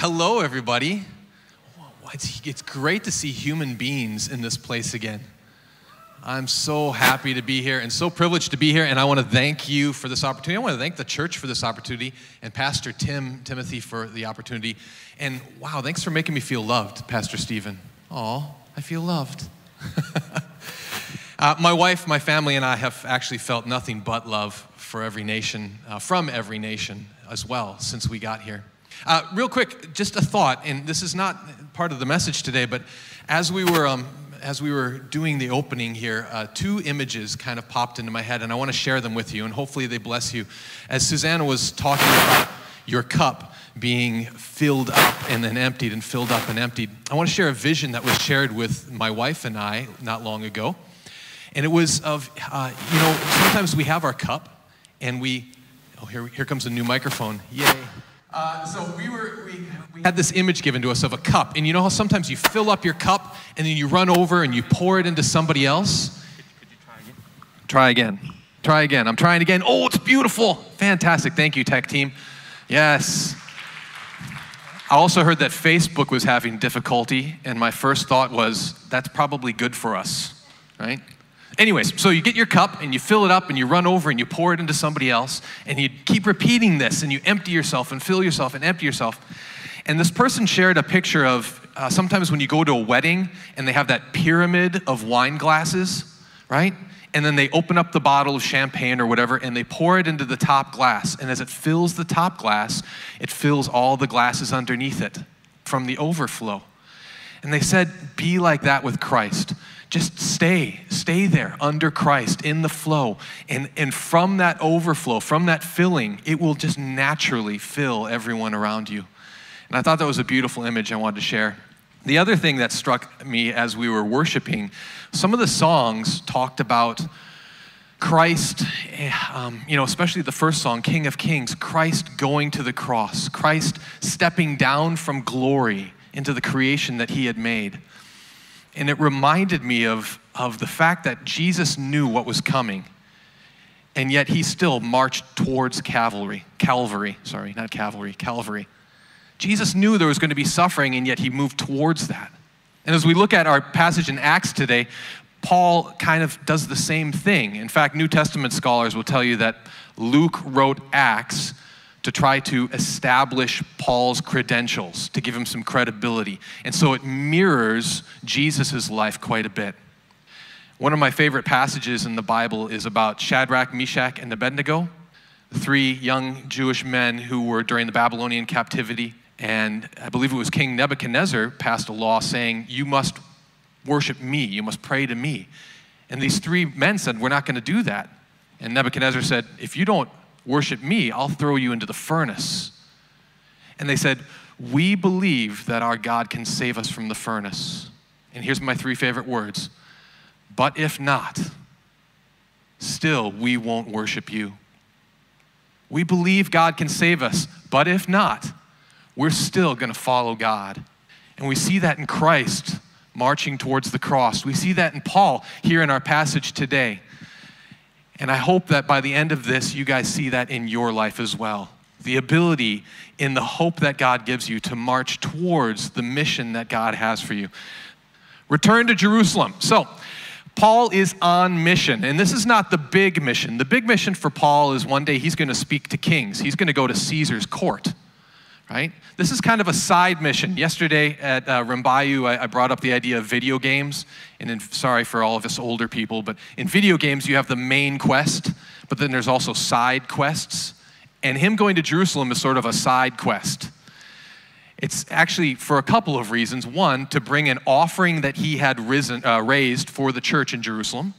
Hello, everybody. It's, great to see human beings in this place again. I'm so happy to be here and so privileged to be here, and I want to thank you for this opportunity. I want to thank the church for this opportunity and Pastor Tim Timothy for the opportunity. And wow, thanks for making me feel loved, Pastor Stephen. Oh, I feel loved. uh, my wife, my family, and I have actually felt nothing but love for every nation, uh, from every nation as well, since we got here. Uh, real quick, just a thought, and this is not part of the message today, but as we were um, as we were doing the opening here, uh, two images kind of popped into my head, and I want to share them with you, and hopefully they bless you. As Susanna was talking about your cup being filled up and then emptied and filled up and emptied, I want to share a vision that was shared with my wife and I not long ago. And it was of, uh, you know, sometimes we have our cup and we, oh, here, here comes a new microphone. Yay. Uh, so we were we, we had this image given to us of a cup, and you know how sometimes you fill up your cup and then you run over and you pour it into somebody else. Could, could you try again? Try again. Try again. I'm trying again. Oh, it's beautiful. Fantastic. Thank you, tech team. Yes. I also heard that Facebook was having difficulty, and my first thought was that's probably good for us, right? Anyways, so you get your cup and you fill it up and you run over and you pour it into somebody else and you keep repeating this and you empty yourself and fill yourself and empty yourself. And this person shared a picture of uh, sometimes when you go to a wedding and they have that pyramid of wine glasses, right? And then they open up the bottle of champagne or whatever and they pour it into the top glass. And as it fills the top glass, it fills all the glasses underneath it from the overflow. And they said, be like that with Christ. Just stay, stay there under Christ in the flow. And, and from that overflow, from that filling, it will just naturally fill everyone around you. And I thought that was a beautiful image I wanted to share. The other thing that struck me as we were worshiping, some of the songs talked about Christ, um, you know, especially the first song, King of Kings, Christ going to the cross, Christ stepping down from glory into the creation that he had made. And it reminded me of, of the fact that Jesus knew what was coming, and yet he still marched towards Calvary. Calvary, sorry, not cavalry, Calvary. Jesus knew there was going to be suffering, and yet he moved towards that. And as we look at our passage in Acts today, Paul kind of does the same thing. In fact, New Testament scholars will tell you that Luke wrote Acts to try to establish Paul's credentials, to give him some credibility. And so it mirrors Jesus' life quite a bit. One of my favorite passages in the Bible is about Shadrach, Meshach, and Abednego, three young Jewish men who were during the Babylonian captivity. And I believe it was King Nebuchadnezzar passed a law saying, You must worship me, you must pray to me. And these three men said, We're not going to do that. And Nebuchadnezzar said, If you don't worship me, I'll throw you into the furnace. And they said, We believe that our God can save us from the furnace. And here's my three favorite words But if not, still we won't worship you. We believe God can save us, but if not, we're still going to follow God. And we see that in Christ marching towards the cross. We see that in Paul here in our passage today. And I hope that by the end of this, you guys see that in your life as well. The ability in the hope that God gives you to march towards the mission that God has for you. Return to Jerusalem. So, Paul is on mission, and this is not the big mission. The big mission for Paul is one day he's going to speak to kings, he's going to go to Caesar's court right? This is kind of a side mission. Yesterday at uh, Rambayu, I, I, brought up the idea of video games. And in, sorry for all of us older people, but in video games, you have the main quest, but then there's also side quests. And him going to Jerusalem is sort of a side quest. It's actually for a couple of reasons. One, to bring an offering that he had risen, uh, raised for the church in Jerusalem.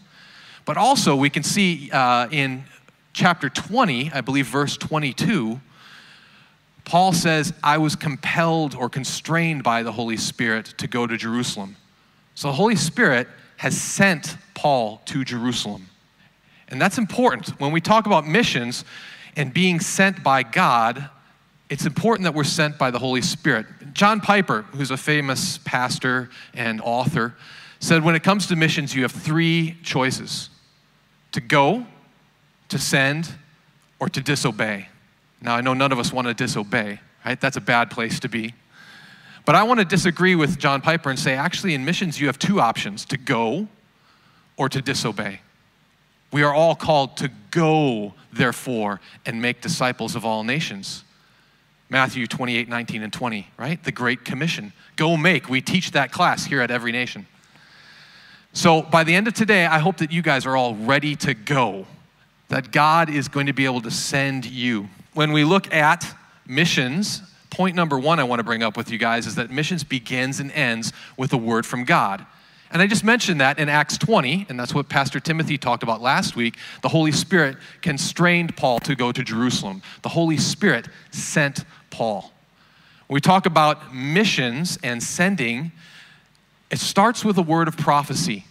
But also, we can see uh, in chapter 20, I believe verse 22, Paul says, I was compelled or constrained by the Holy Spirit to go to Jerusalem. So the Holy Spirit has sent Paul to Jerusalem. And that's important. When we talk about missions and being sent by God, it's important that we're sent by the Holy Spirit. John Piper, who's a famous pastor and author, said when it comes to missions, you have three choices to go, to send, or to disobey. Now, I know none of us want to disobey, right? That's a bad place to be. But I want to disagree with John Piper and say actually, in missions, you have two options to go or to disobey. We are all called to go, therefore, and make disciples of all nations. Matthew 28, 19, and 20, right? The Great Commission. Go make. We teach that class here at Every Nation. So by the end of today, I hope that you guys are all ready to go, that God is going to be able to send you. When we look at missions, point number one I want to bring up with you guys is that missions begins and ends with a word from God. And I just mentioned that in Acts 20, and that's what Pastor Timothy talked about last week. The Holy Spirit constrained Paul to go to Jerusalem. The Holy Spirit sent Paul. When we talk about missions and sending, it starts with a word of prophecy.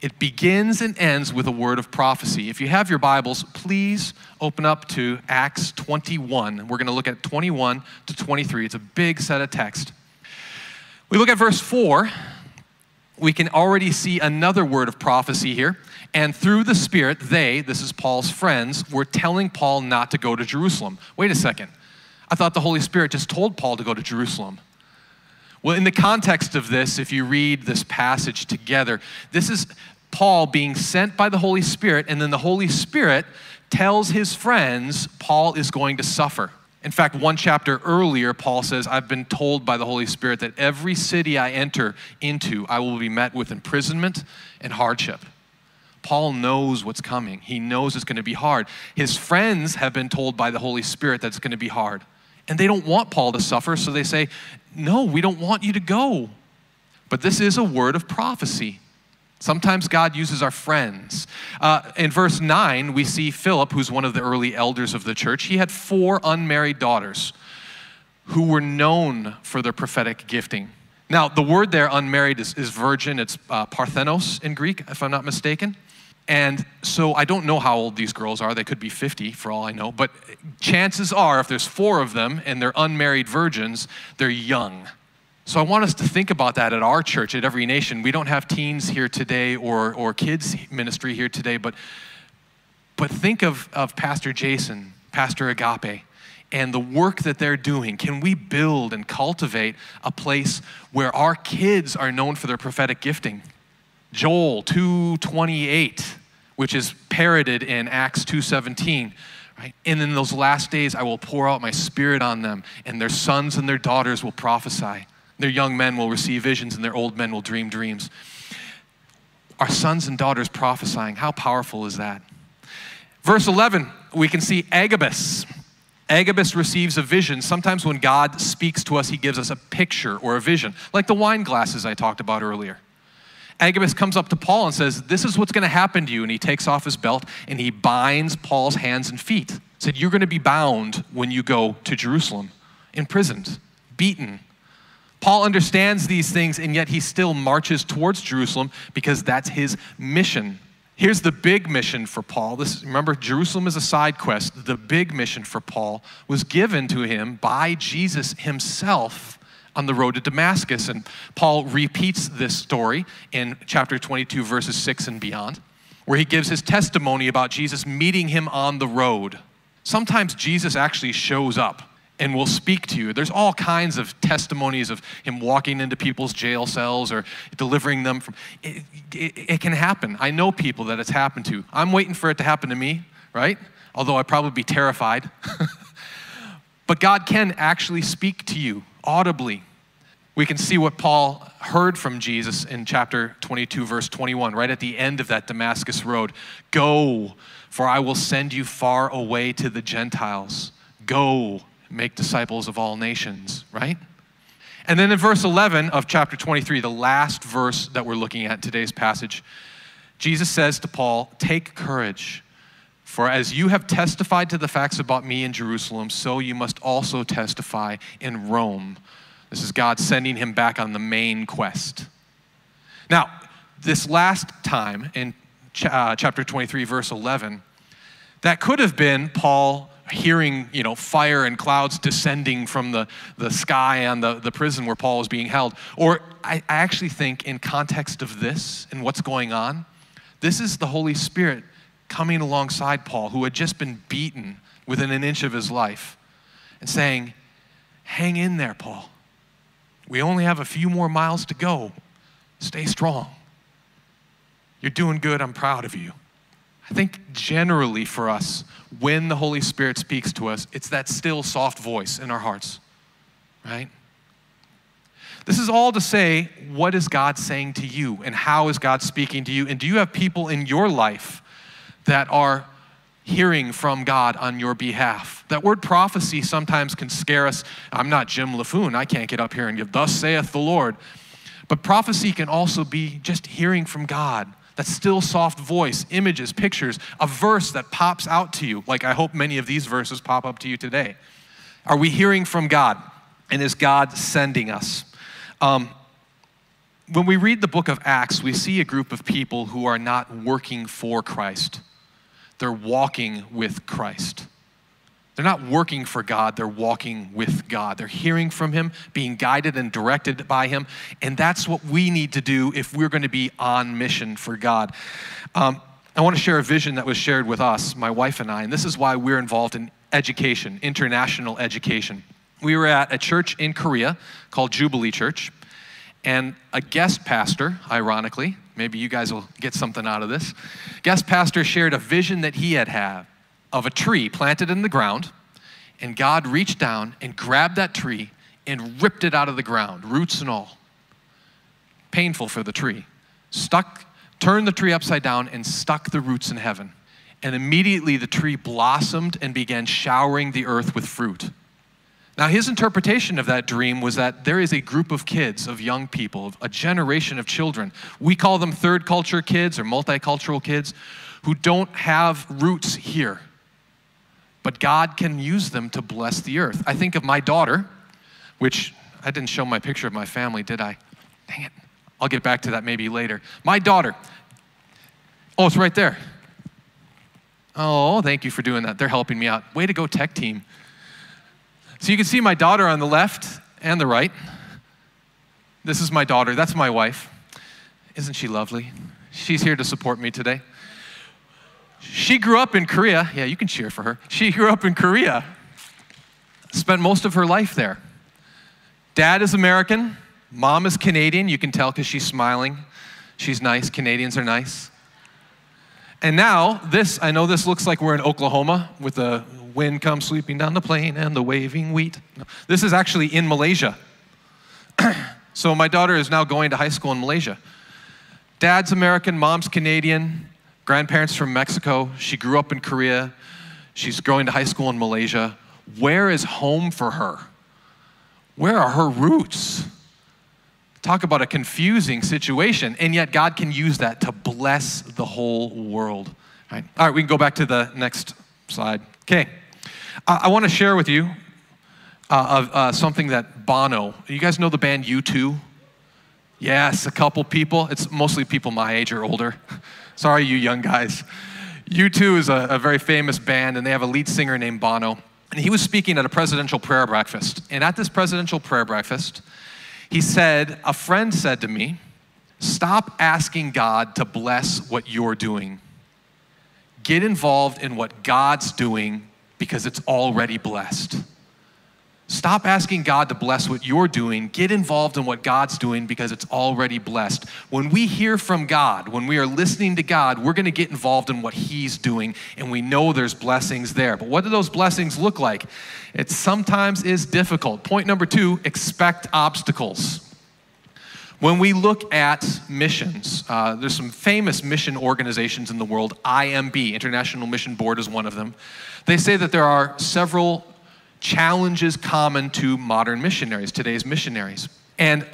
It begins and ends with a word of prophecy. If you have your Bibles, please open up to Acts 21. We're going to look at 21 to 23. It's a big set of text. We look at verse 4 we can already see another word of prophecy here. And through the Spirit, they, this is Paul's friends, were telling Paul not to go to Jerusalem. Wait a second. I thought the Holy Spirit just told Paul to go to Jerusalem. Well, in the context of this, if you read this passage together, this is Paul being sent by the Holy Spirit, and then the Holy Spirit tells his friends Paul is going to suffer. In fact, one chapter earlier, Paul says, I've been told by the Holy Spirit that every city I enter into, I will be met with imprisonment and hardship. Paul knows what's coming. He knows it's going to be hard. His friends have been told by the Holy Spirit that it's going to be hard. And they don't want Paul to suffer, so they say, No, we don't want you to go. But this is a word of prophecy. Sometimes God uses our friends. Uh, in verse 9, we see Philip, who's one of the early elders of the church. He had four unmarried daughters who were known for their prophetic gifting. Now, the word there, unmarried, is, is virgin. It's uh, parthenos in Greek, if I'm not mistaken. And so I don't know how old these girls are. They could be 50 for all I know. But chances are, if there's four of them and they're unmarried virgins, they're young. So I want us to think about that at our church, at every nation. We don't have teens here today or, or kids ministry here today, but, but think of, of Pastor Jason, Pastor Agape, and the work that they're doing. Can we build and cultivate a place where our kids are known for their prophetic gifting? Joel 228, which is parroted in Acts 217. Right? And in those last days, I will pour out my spirit on them, and their sons and their daughters will prophesy. Their young men will receive visions and their old men will dream dreams. Our sons and daughters prophesying, how powerful is that? Verse 11, we can see Agabus. Agabus receives a vision. Sometimes when God speaks to us, he gives us a picture or a vision, like the wine glasses I talked about earlier. Agabus comes up to Paul and says, This is what's going to happen to you. And he takes off his belt and he binds Paul's hands and feet. He Said, You're going to be bound when you go to Jerusalem, imprisoned, beaten, Paul understands these things, and yet he still marches towards Jerusalem because that's his mission. Here's the big mission for Paul. This, remember, Jerusalem is a side quest. The big mission for Paul was given to him by Jesus himself on the road to Damascus. And Paul repeats this story in chapter 22, verses 6 and beyond, where he gives his testimony about Jesus meeting him on the road. Sometimes Jesus actually shows up and will speak to you. There's all kinds of testimonies of him walking into people's jail cells or delivering them from. It, it, it, can happen. I know people that it's happened to. I'm waiting for it to happen to me, right? Although I'd probably be terrified. but God can actually speak to you audibly. We can see what Paul heard from Jesus in chapter 22, verse 21, right at the end of that Damascus road. Go, for I will send you far away to the Gentiles. Go, make disciples of all nations, right? And then in verse 11 of chapter 23, the last verse that we're looking at today's passage, Jesus says to Paul, Take courage, for as you have testified to the facts about me in Jerusalem, so you must also testify in Rome. This is God sending him back on the main quest. Now, this last time in ch- uh, chapter 23, verse 11, that could have been Paul hearing you know fire and clouds descending from the, the sky on the, the prison where paul was being held or I, I actually think in context of this and what's going on this is the holy spirit coming alongside paul who had just been beaten within an inch of his life and saying hang in there paul We only have a few more miles to go. Stay strong. You're doing good. I'm proud of you. I think generally for us, when the Holy Spirit speaks to us, it's that still, soft voice in our hearts, right? This is all to say, what is God saying to you and how is God speaking to you? And do you have people in your life that are hearing from God on your behalf? That word prophecy sometimes can scare us. I'm not Jim Laffoon. I can't get up here and give, Thus saith the Lord. But prophecy can also be just hearing from God that still soft voice, images, pictures, a verse that pops out to you, like I hope many of these verses pop up to you today. Are we hearing from God? And is God sending us? Um, when we read the book of Acts, we see a group of people who are not working for Christ, they're walking with Christ. They're not working for God, they're walking with God. They're hearing from Him, being guided and directed by Him. And that's what we need to do if we're going to be on mission for God. Um, I want to share a vision that was shared with us, my wife and I, and this is why we're involved in education, international education. We were at a church in Korea called Jubilee Church, and a guest pastor, ironically, maybe you guys will get something out of this, guest pastor shared a vision that he had had of a tree planted in the ground, and God reached down and grabbed that tree and ripped it out of the ground, roots and all. Painful for the tree. Stuck, turned the tree upside down and stuck the roots in heaven. And immediately the tree blossomed and began showering the earth with fruit. Now, his interpretation of that dream was that there is a group of kids, of young people, a generation of children. We call them third culture kids or multicultural kids who don't have roots here but God can use them to bless the earth. I think of my daughter, which I didn't show my picture of my family, did I? Dang it. I'll get back to that maybe later. My daughter. Oh, it's right there. Oh, thank you for doing that. They're helping me out. Way to go, tech team. So you can see my daughter on the left and the right. This is my daughter. That's my wife. Isn't she lovely? She's here to support me today. She grew up in Korea. Yeah, you can cheer for her. She grew up in Korea, spent most of her life there. Dad is American, mom is Canadian. You can tell because she's smiling. She's nice. Canadians are nice. And now, this, I know this looks like we're in Oklahoma with the wind comes sweeping down the plain and the waving wheat. This is actually in Malaysia. so my daughter is now going to high school in Malaysia. Dad's American, mom's Canadian grandparents from Mexico. She grew up in Korea. She's going to high school in Malaysia. Where is home for her? Where are her roots? Talk about a confusing situation, and yet God can use that to bless the whole world. All right, All right we can go back to the next slide. Okay, I want to share with you uh, uh, something that Bono, you guys know the band U2? Yes, a couple people. It's mostly people my age or older. Sorry, you young guys. U2 is a, a very famous band, and they have a lead singer named Bono. And he was speaking at a presidential prayer breakfast. And at this presidential prayer breakfast, he said, A friend said to me, Stop asking God to bless what you're doing. Get involved in what God's doing because it's already blessed. Stop asking God to bless what you're doing. Get involved in what God's doing because it's already blessed. When we hear from God, when we are listening to God, we're going to get involved in what He's doing, and we know there's blessings there. But what do those blessings look like? It sometimes is difficult. Point number two expect obstacles. When we look at missions, uh, there's some famous mission organizations in the world. IMB, International Mission Board, is one of them. They say that there are several challenges common to modern missionaries, today's missionaries. And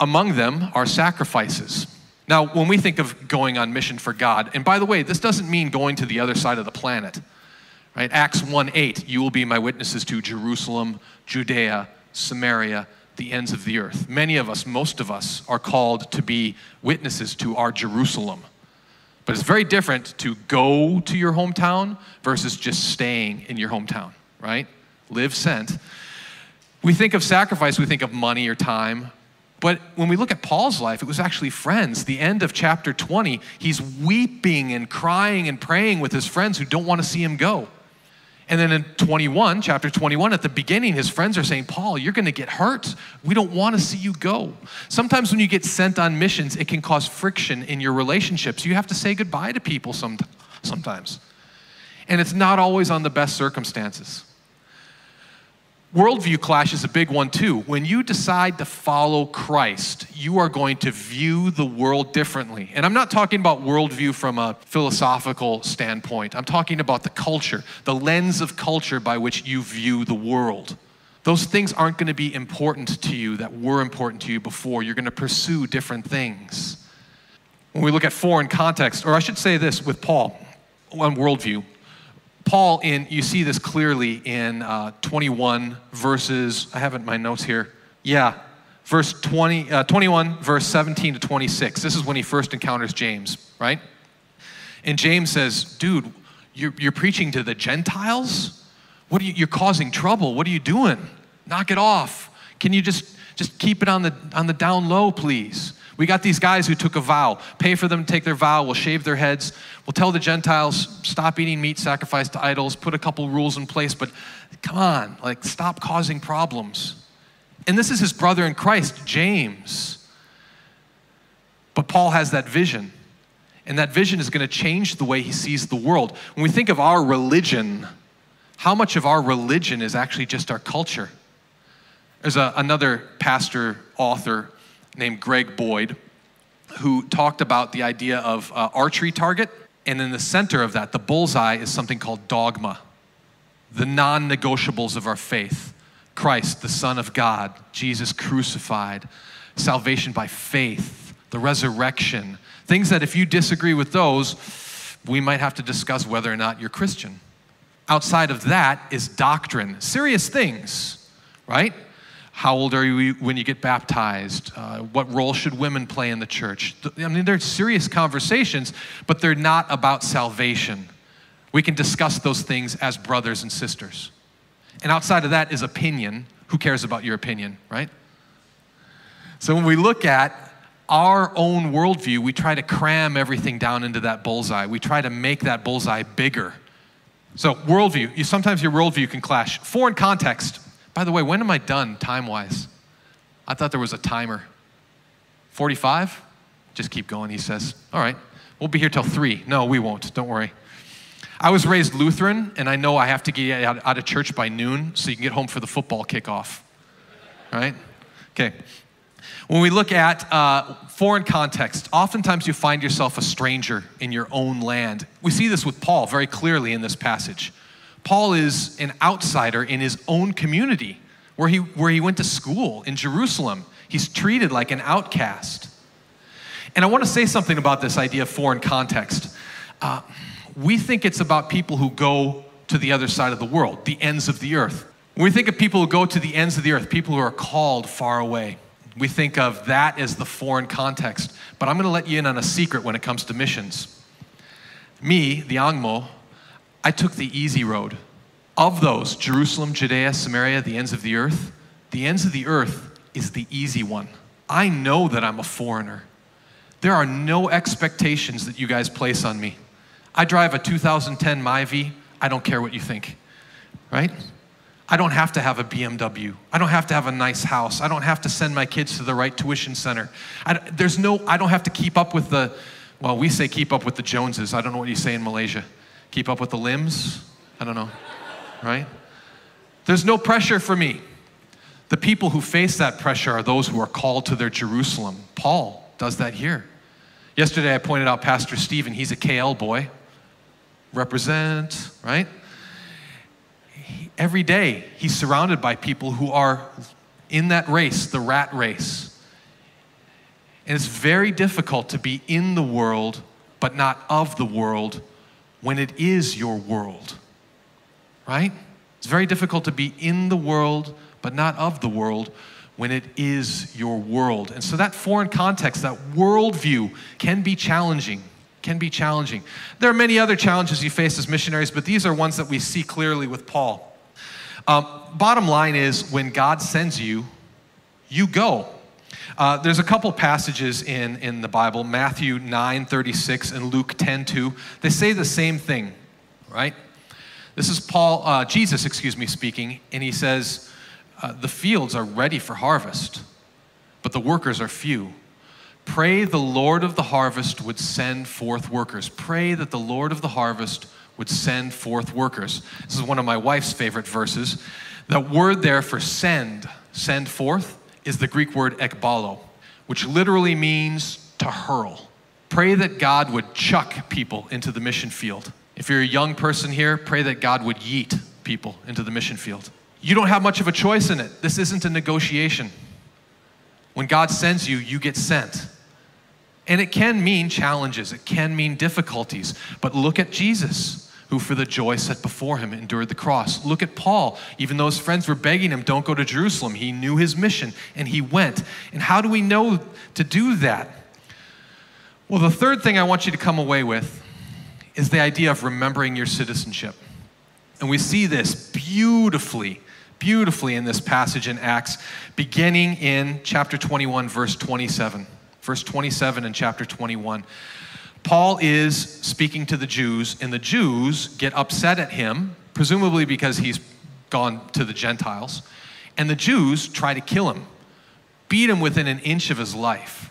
among them are sacrifices. Now, when we think of going on mission for God, and by the way, this doesn't mean going to the other side of the planet. Right? Acts 1 8, you will be my witnesses to Jerusalem, Judea, Samaria, the ends of the earth. Many of us, most of us, are called to be witnesses to our Jerusalem. But it's very different to go to your hometown versus just staying in your hometown, right? live sent. We think of sacrifice, we think of money or time. But when we look at Paul's life, it was actually friends. The end of chapter 20, he's weeping and crying and praying with his friends who don't want to see him go. And then in 21, chapter 21, at the beginning, his friends are saying, Paul, you're going to get hurt. We don't want to see you go. Sometimes when you get sent on missions, it can cause friction in your relationships. You have to say goodbye to people some, sometimes. And it's not always on the best circumstances. Worldview clash is a big one too. When you decide to follow Christ, you are going to view the world differently. And I'm not talking about worldview from a philosophical standpoint, I'm talking about the culture, the lens of culture by which you view the world. Those things aren't going to be important to you that were important to you before. You're going to pursue different things. When we look at foreign context, or I should say this with Paul on worldview, Paul, in you see this clearly in uh, 21 verses. I have it in my notes here. Yeah, verse 20, uh, 21, verse 17 to 26. This is when he first encounters James, right? And James says, "Dude, you're, you're preaching to the Gentiles. What are you? You're causing trouble. What are you doing? Knock it off. Can you just just keep it on the on the down low, please?" We got these guys who took a vow. Pay for them to take their vow. We'll shave their heads. We'll tell the Gentiles, stop eating meat sacrificed to idols, put a couple rules in place, but come on, like, stop causing problems. And this is his brother in Christ, James. But Paul has that vision. And that vision is going to change the way he sees the world. When we think of our religion, how much of our religion is actually just our culture? There's a, another pastor, author, named Greg Boyd who talked about the idea of uh, archery target. And in the center of that, the bullseye is something called dogma, the non negotiables of our faith Christ, the Son of God, Jesus crucified, salvation by faith, the resurrection. Things that if you disagree with those, we might have to discuss whether or not you're Christian. Outside of that is doctrine, serious things, right? How old are you when you get baptized? Uh, what role should women play in the church? I mean, they're serious conversations, but they're not about salvation. We can discuss those things as brothers and sisters. And outside of that is opinion. Who cares about your opinion, right? So when we look at our own worldview, we try to cram everything down into that bullseye. We try to make that bullseye bigger. So, worldview, you, sometimes your worldview can clash. Foreign context, by the way, when am I done time wise? I thought there was a timer. 45? Just keep going, he says. All right, we'll be here till 3. No, we won't. Don't worry. I was raised Lutheran, and I know I have to get out of church by noon so you can get home for the football kickoff. Right? Okay. When we look at uh, foreign context, oftentimes you find yourself a stranger in your own land. We see this with Paul very clearly in this passage. Paul is an outsider in his own community where he, where he went to school in Jerusalem. He's treated like an outcast. And I want to say something about this idea of foreign context. Uh, we think it's about people who go to the other side of the world, the ends of the earth. When we think of people who go to the ends of the earth, people who are called far away, we think of that as the foreign context. But I'm going to let you in on a secret when it comes to missions. Me, the Angmo, I took the easy road. Of those, Jerusalem, Judea, Samaria, the ends of the earth, the ends of the earth is the easy one. I know that I'm a foreigner. There are no expectations that you guys place on me. I drive a 2010 Myvi. I don't care what you think, right? I don't have to have a BMW. I don't have to have a nice house. I don't have to send my kids to the right tuition center. I, there's no, I don't have to keep up with the, well, we say keep up with the Joneses. I don't know what you say in Malaysia. Keep up with the Lims? I don't know, right? There's no pressure for me. The people who face that pressure are those who are called to their Jerusalem. Paul does that here. Yesterday I pointed out Pastor Stephen, he's a KL boy. Represent, right? He, every day he's surrounded by people who are in that race, the rat race. And it's very difficult to be in the world, but not of the world when it is your world, right? It's very difficult to be in the world, but not of the world when it is your world. And so that foreign context, that worldview can be challenging. Can be challenging. There are many other challenges you face as missionaries, but these are ones that we see clearly with Paul. Um, bottom line is when God sends you, you go. Uh, there's a couple passages in, in the Bible, Matthew 9 36 and Luke 10 2. They say the same thing, right? This is Paul, uh, Jesus, excuse me, speaking, and he says, uh, The fields are ready for harvest, but the workers are few. Pray the Lord of the harvest would send forth workers. Pray that the Lord of the harvest would send forth workers. This is one of my wife's favorite verses. The word there for send, send forth, is the Greek word ekbalo, which literally means to hurl. Pray that God would chuck people into the mission field. If you're a young person here, pray that God would yeet people into the mission field. You don't have much of a choice in it. This isn't a negotiation. When God sends you, you get sent. And it can mean challenges, it can mean difficulties. But look at Jesus, who for the joy set before him endured the cross. Look at Paul. Even though his friends were begging him, don't go to Jerusalem, he knew his mission and he went. And how do we know to do that? Well, the third thing I want you to come away with is the idea of remembering your citizenship. And we see this beautifully, beautifully in this passage in Acts, beginning in chapter 21, verse 27 verse 27 in chapter 21. Paul is speaking to the Jews, and the Jews get upset at him, presumably because he's gone to the Gentiles. And the Jews try to kill him, beat him within an inch of his life.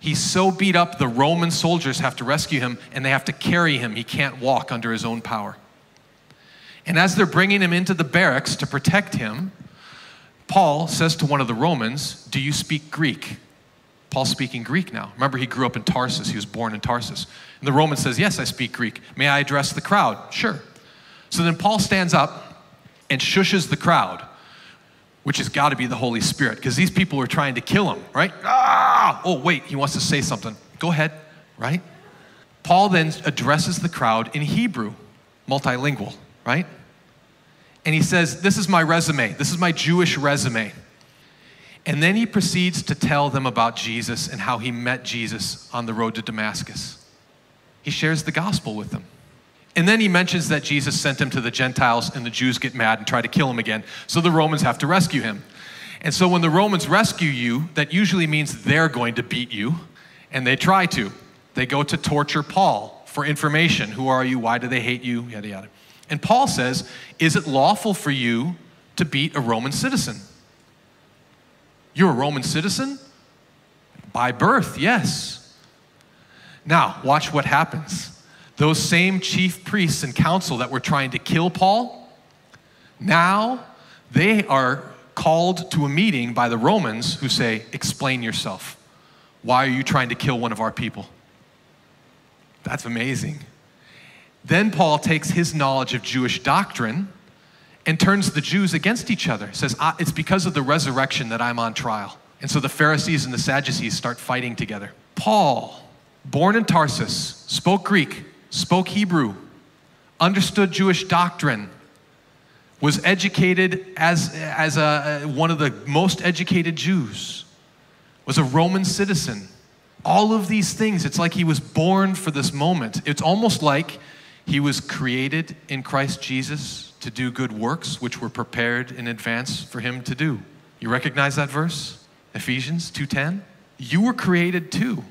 He's so beat up, the Roman soldiers have to rescue him and they have to carry him. He can't walk under his own power. And as they're bringing him into the barracks to protect him, Paul says to one of the Romans, Do you speak Greek? Paul's speaking Greek now. Remember, he grew up in Tarsus. He was born in Tarsus. And the Roman says, Yes, I speak Greek. May I address the crowd? Sure. So then Paul stands up and shushes the crowd, which has got to be the Holy Spirit, because these people were trying to kill him, right? Ah! Oh, wait, he wants to say something. Go ahead, right? Paul then addresses the crowd in Hebrew, multilingual, right? And he says, This is my resume. This is my Jewish resume. And then he proceeds to tell them about Jesus and how he met Jesus on the road to Damascus. He shares the gospel with them. And then he mentions that Jesus sent him to the Gentiles and the Jews get mad and try to kill him again. So the Romans have to rescue him. And so when the Romans rescue you, that usually means they're going to beat you, and they try to. They go to torture Paul for information. Who are you? Why do they hate you? Yada, yada. And Paul says, Is it lawful for you to beat a Roman citizen? You're a Roman citizen? By birth, yes. Now, watch what happens. Those same chief priests and council that were trying to kill Paul, now they are called to a meeting by the Romans who say, Explain yourself. Why are you trying to kill one of our people? That's amazing. Then Paul takes his knowledge of Jewish doctrine and turns the Jews against each other. Says, ah, It's because of the resurrection that I'm on trial. And so the Pharisees and the Sadducees start fighting together. Paul, born in Tarsus, spoke Greek, spoke Hebrew, understood Jewish doctrine, was educated as, as a, one of the most educated Jews, was a Roman citizen. All of these things, it's like he was born for this moment. It's almost like he was created in Christ Jesus to do good works which were prepared in advance for him to do. You recognize that verse? Ephesians 2:10? You were created too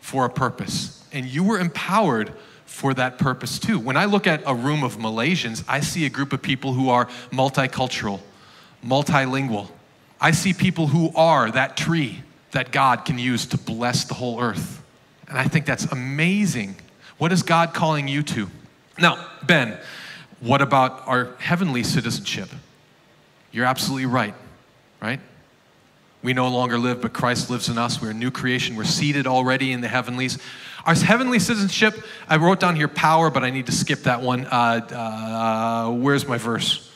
for a purpose and you were empowered for that purpose too. When I look at a room of Malaysians, I see a group of people who are multicultural, multilingual. I see people who are that tree that God can use to bless the whole earth. And I think that's amazing. What is God calling you to? Now, Ben, what about our heavenly citizenship? You're absolutely right, right? We no longer live, but Christ lives in us. We're a new creation. We're seated already in the heavenlies. Our heavenly citizenship, I wrote down here power, but I need to skip that one. Uh, uh, where's my verse?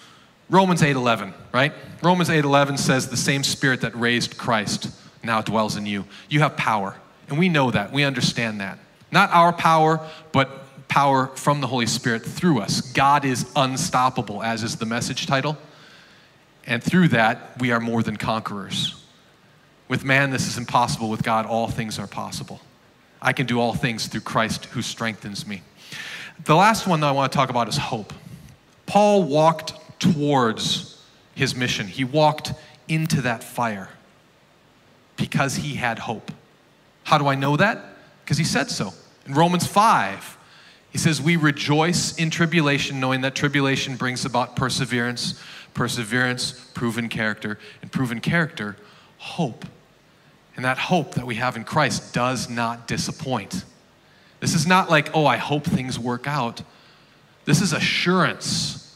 Romans 8:11, right? Romans 8:11 says the same spirit that raised Christ now dwells in you. You have power, and we know that. We understand that. Not our power, but power from the Holy Spirit through us. God is unstoppable, as is the message title. And through that, we are more than conquerors. With man, this is impossible. With God, all things are possible. I can do all things through Christ who strengthens me. The last one that I want to talk about is hope. Paul walked towards his mission, he walked into that fire because he had hope. How do I know that? Because he said so. In Romans 5, He says, We rejoice in tribulation, knowing that tribulation brings about perseverance, perseverance, proven character, and proven character, hope. And that hope that we have in Christ does not disappoint. This is not like, oh, I hope things work out. This is assurance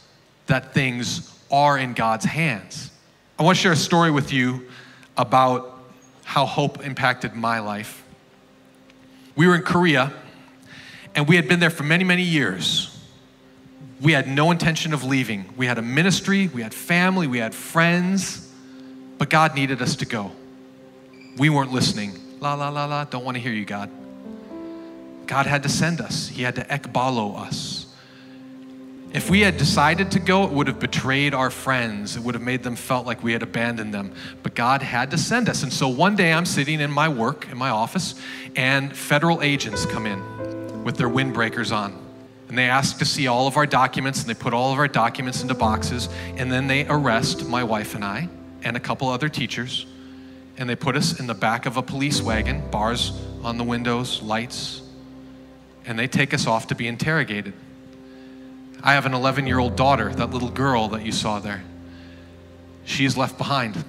that things are in God's hands. I want to share a story with you about how hope impacted my life. We were in Korea and we had been there for many, many years. We had no intention of leaving. We had a ministry, we had family, we had friends, but God needed us to go. We weren't listening. La, la, la, la, don't want to hear you, God. God had to send us, He had to ekbalo us. If we had decided to go, it would have betrayed our friends. It would have made them felt like we had abandoned them. But God had to send us. And so one day I'm sitting in my work, in my office, and federal agents come in with their windbreakers on. And they ask to see all of our documents, and they put all of our documents into boxes, and then they arrest my wife and I and a couple other teachers, and they put us in the back of a police wagon, bars on the windows, lights, and they take us off to be interrogated. I have an 11 year old daughter, that little girl that you saw there. She is left behind,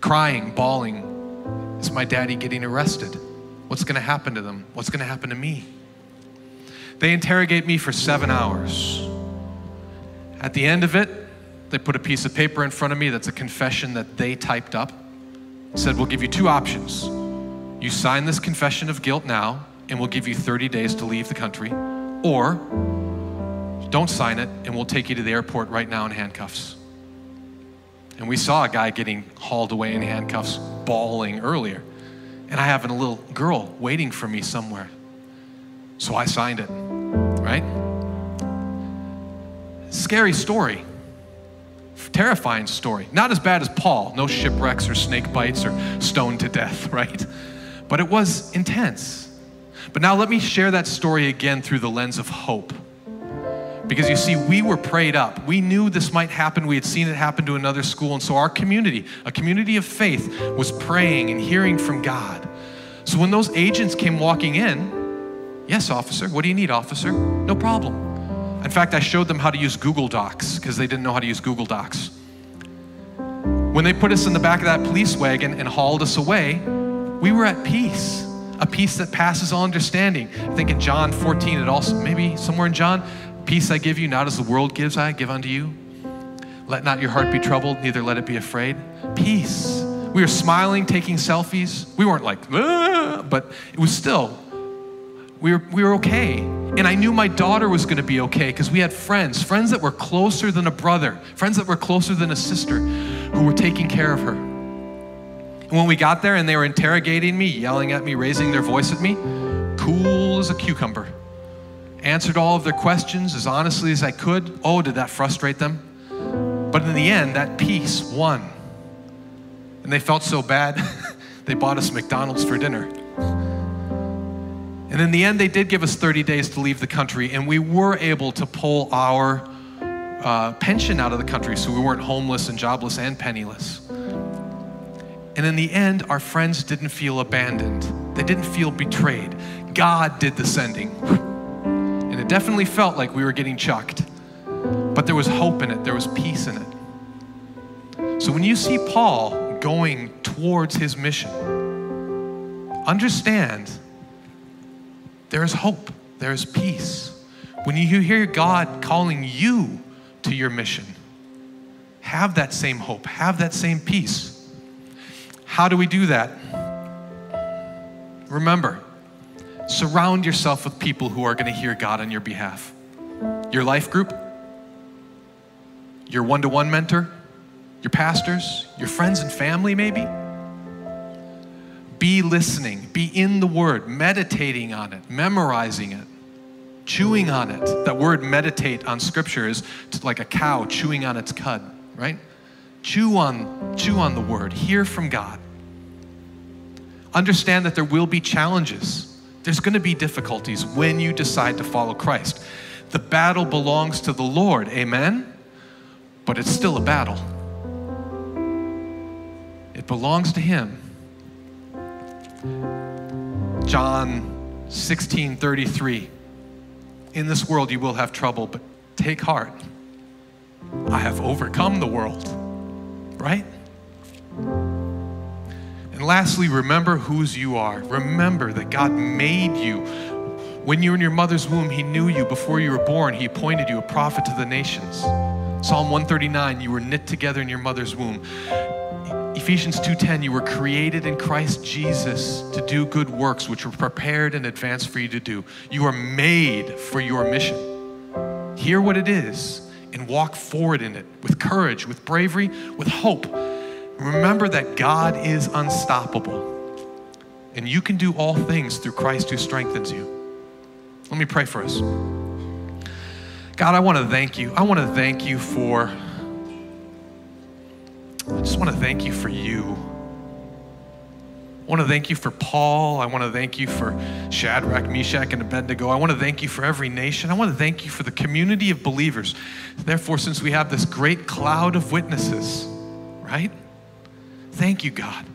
crying, bawling. Is my daddy getting arrested? What's going to happen to them? What's going to happen to me? They interrogate me for seven hours. At the end of it, they put a piece of paper in front of me that's a confession that they typed up. said, We'll give you two options. You sign this confession of guilt now, and we'll give you 30 days to leave the country, or don't sign it, and we'll take you to the airport right now in handcuffs. And we saw a guy getting hauled away in handcuffs, bawling earlier. And I have a little girl waiting for me somewhere. So I signed it, right? Scary story. Terrifying story. Not as bad as Paul, no shipwrecks or snake bites or stoned to death, right? But it was intense. But now let me share that story again through the lens of hope. Because you see, we were prayed up. We knew this might happen. We had seen it happen to another school. And so our community, a community of faith, was praying and hearing from God. So when those agents came walking in, Yes, officer. What do you need, officer? No problem. In fact, I showed them how to use Google Docs because they didn't know how to use Google Docs. When they put us in the back of that police wagon and hauled us away, we were at peace, a peace that passes all understanding. I think in John 14, it also, maybe somewhere in John, peace I give you, not as the world gives, I give unto you. Let not your heart be troubled, neither let it be afraid. Peace. We were smiling, taking selfies. We weren't like, ah, but it was still we were, we were okay. And I knew my daughter was going to be okay because we had friends, friends that were closer than a brother, friends that were closer than a sister who were taking care of her. And when we got there and they were interrogating me, yelling at me, raising their voice at me, cool as a cucumber. Answered all of their questions as honestly as I could. Oh, did that frustrate them? But in the end, that peace won. And they felt so bad, they bought us McDonald's for dinner. And in the end, they did give us 30 days to leave the country, and we were able to pull our uh, pension out of the country so we weren't homeless and jobless and penniless. And in the end, our friends didn't feel abandoned, they didn't feel betrayed. God did the sending. And it definitely felt like we were getting chucked, but there was hope in it, there was peace in it. So when you see Paul going towards his mission, understand there is hope, there is peace. When you hear God calling you to your mission, have that same hope, have that same peace. How do we do that? Remember, surround yourself with people who are going to hear God on your behalf. Your life group, your one to one mentor, your pastors, your friends and family, maybe be listening, be in the Word, meditating on it, memorizing it, chewing on it. That word meditate on Scripture is like a cow chewing on its cud, right? Chew on, chew on the Word, hear from God. Understand that there will be challenges. There's going to be difficulties when you decide to follow Christ. The battle belongs to the Lord, amen? But it's still a battle. It belongs to Him. John 16 33. In this world, you will have trouble, but take heart. I have overcome the world, right? And lastly, remember whose you are. Remember that God made you. When you were in your mother's womb, He knew you. Before you were born, He appointed you a prophet to the nations. Psalm 139, you were knit together in your mother's womb. Ephesians 2:10 you were created in Christ Jesus to do good works which were prepared in advance for you to do. You are made for your mission. Hear what it is and walk forward in it with courage, with bravery, with hope. Remember that God is unstoppable. And you can do all things through Christ who strengthens you. Let me pray for us. God, I want to thank you. I want to thank you for I just want to thank you for you. I want to thank you for Paul. I want to thank you for Shadrach, Meshach, and Abednego. I want to thank you for every nation. I want to thank you for the community of believers. Therefore, since we have this great cloud of witnesses, right? Thank you, God.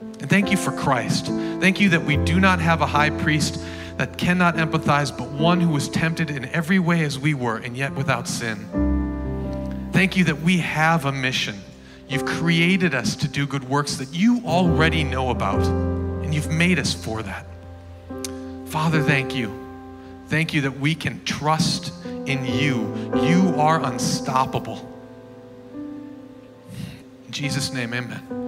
And thank you for Christ. Thank you that we do not have a high priest that cannot empathize, but one who was tempted in every way as we were, and yet without sin. Thank you that we have a mission You've created us to do good works that you already know about, and you've made us for that. Father, thank you. Thank you that we can trust in you. You are unstoppable. In Jesus' name, amen.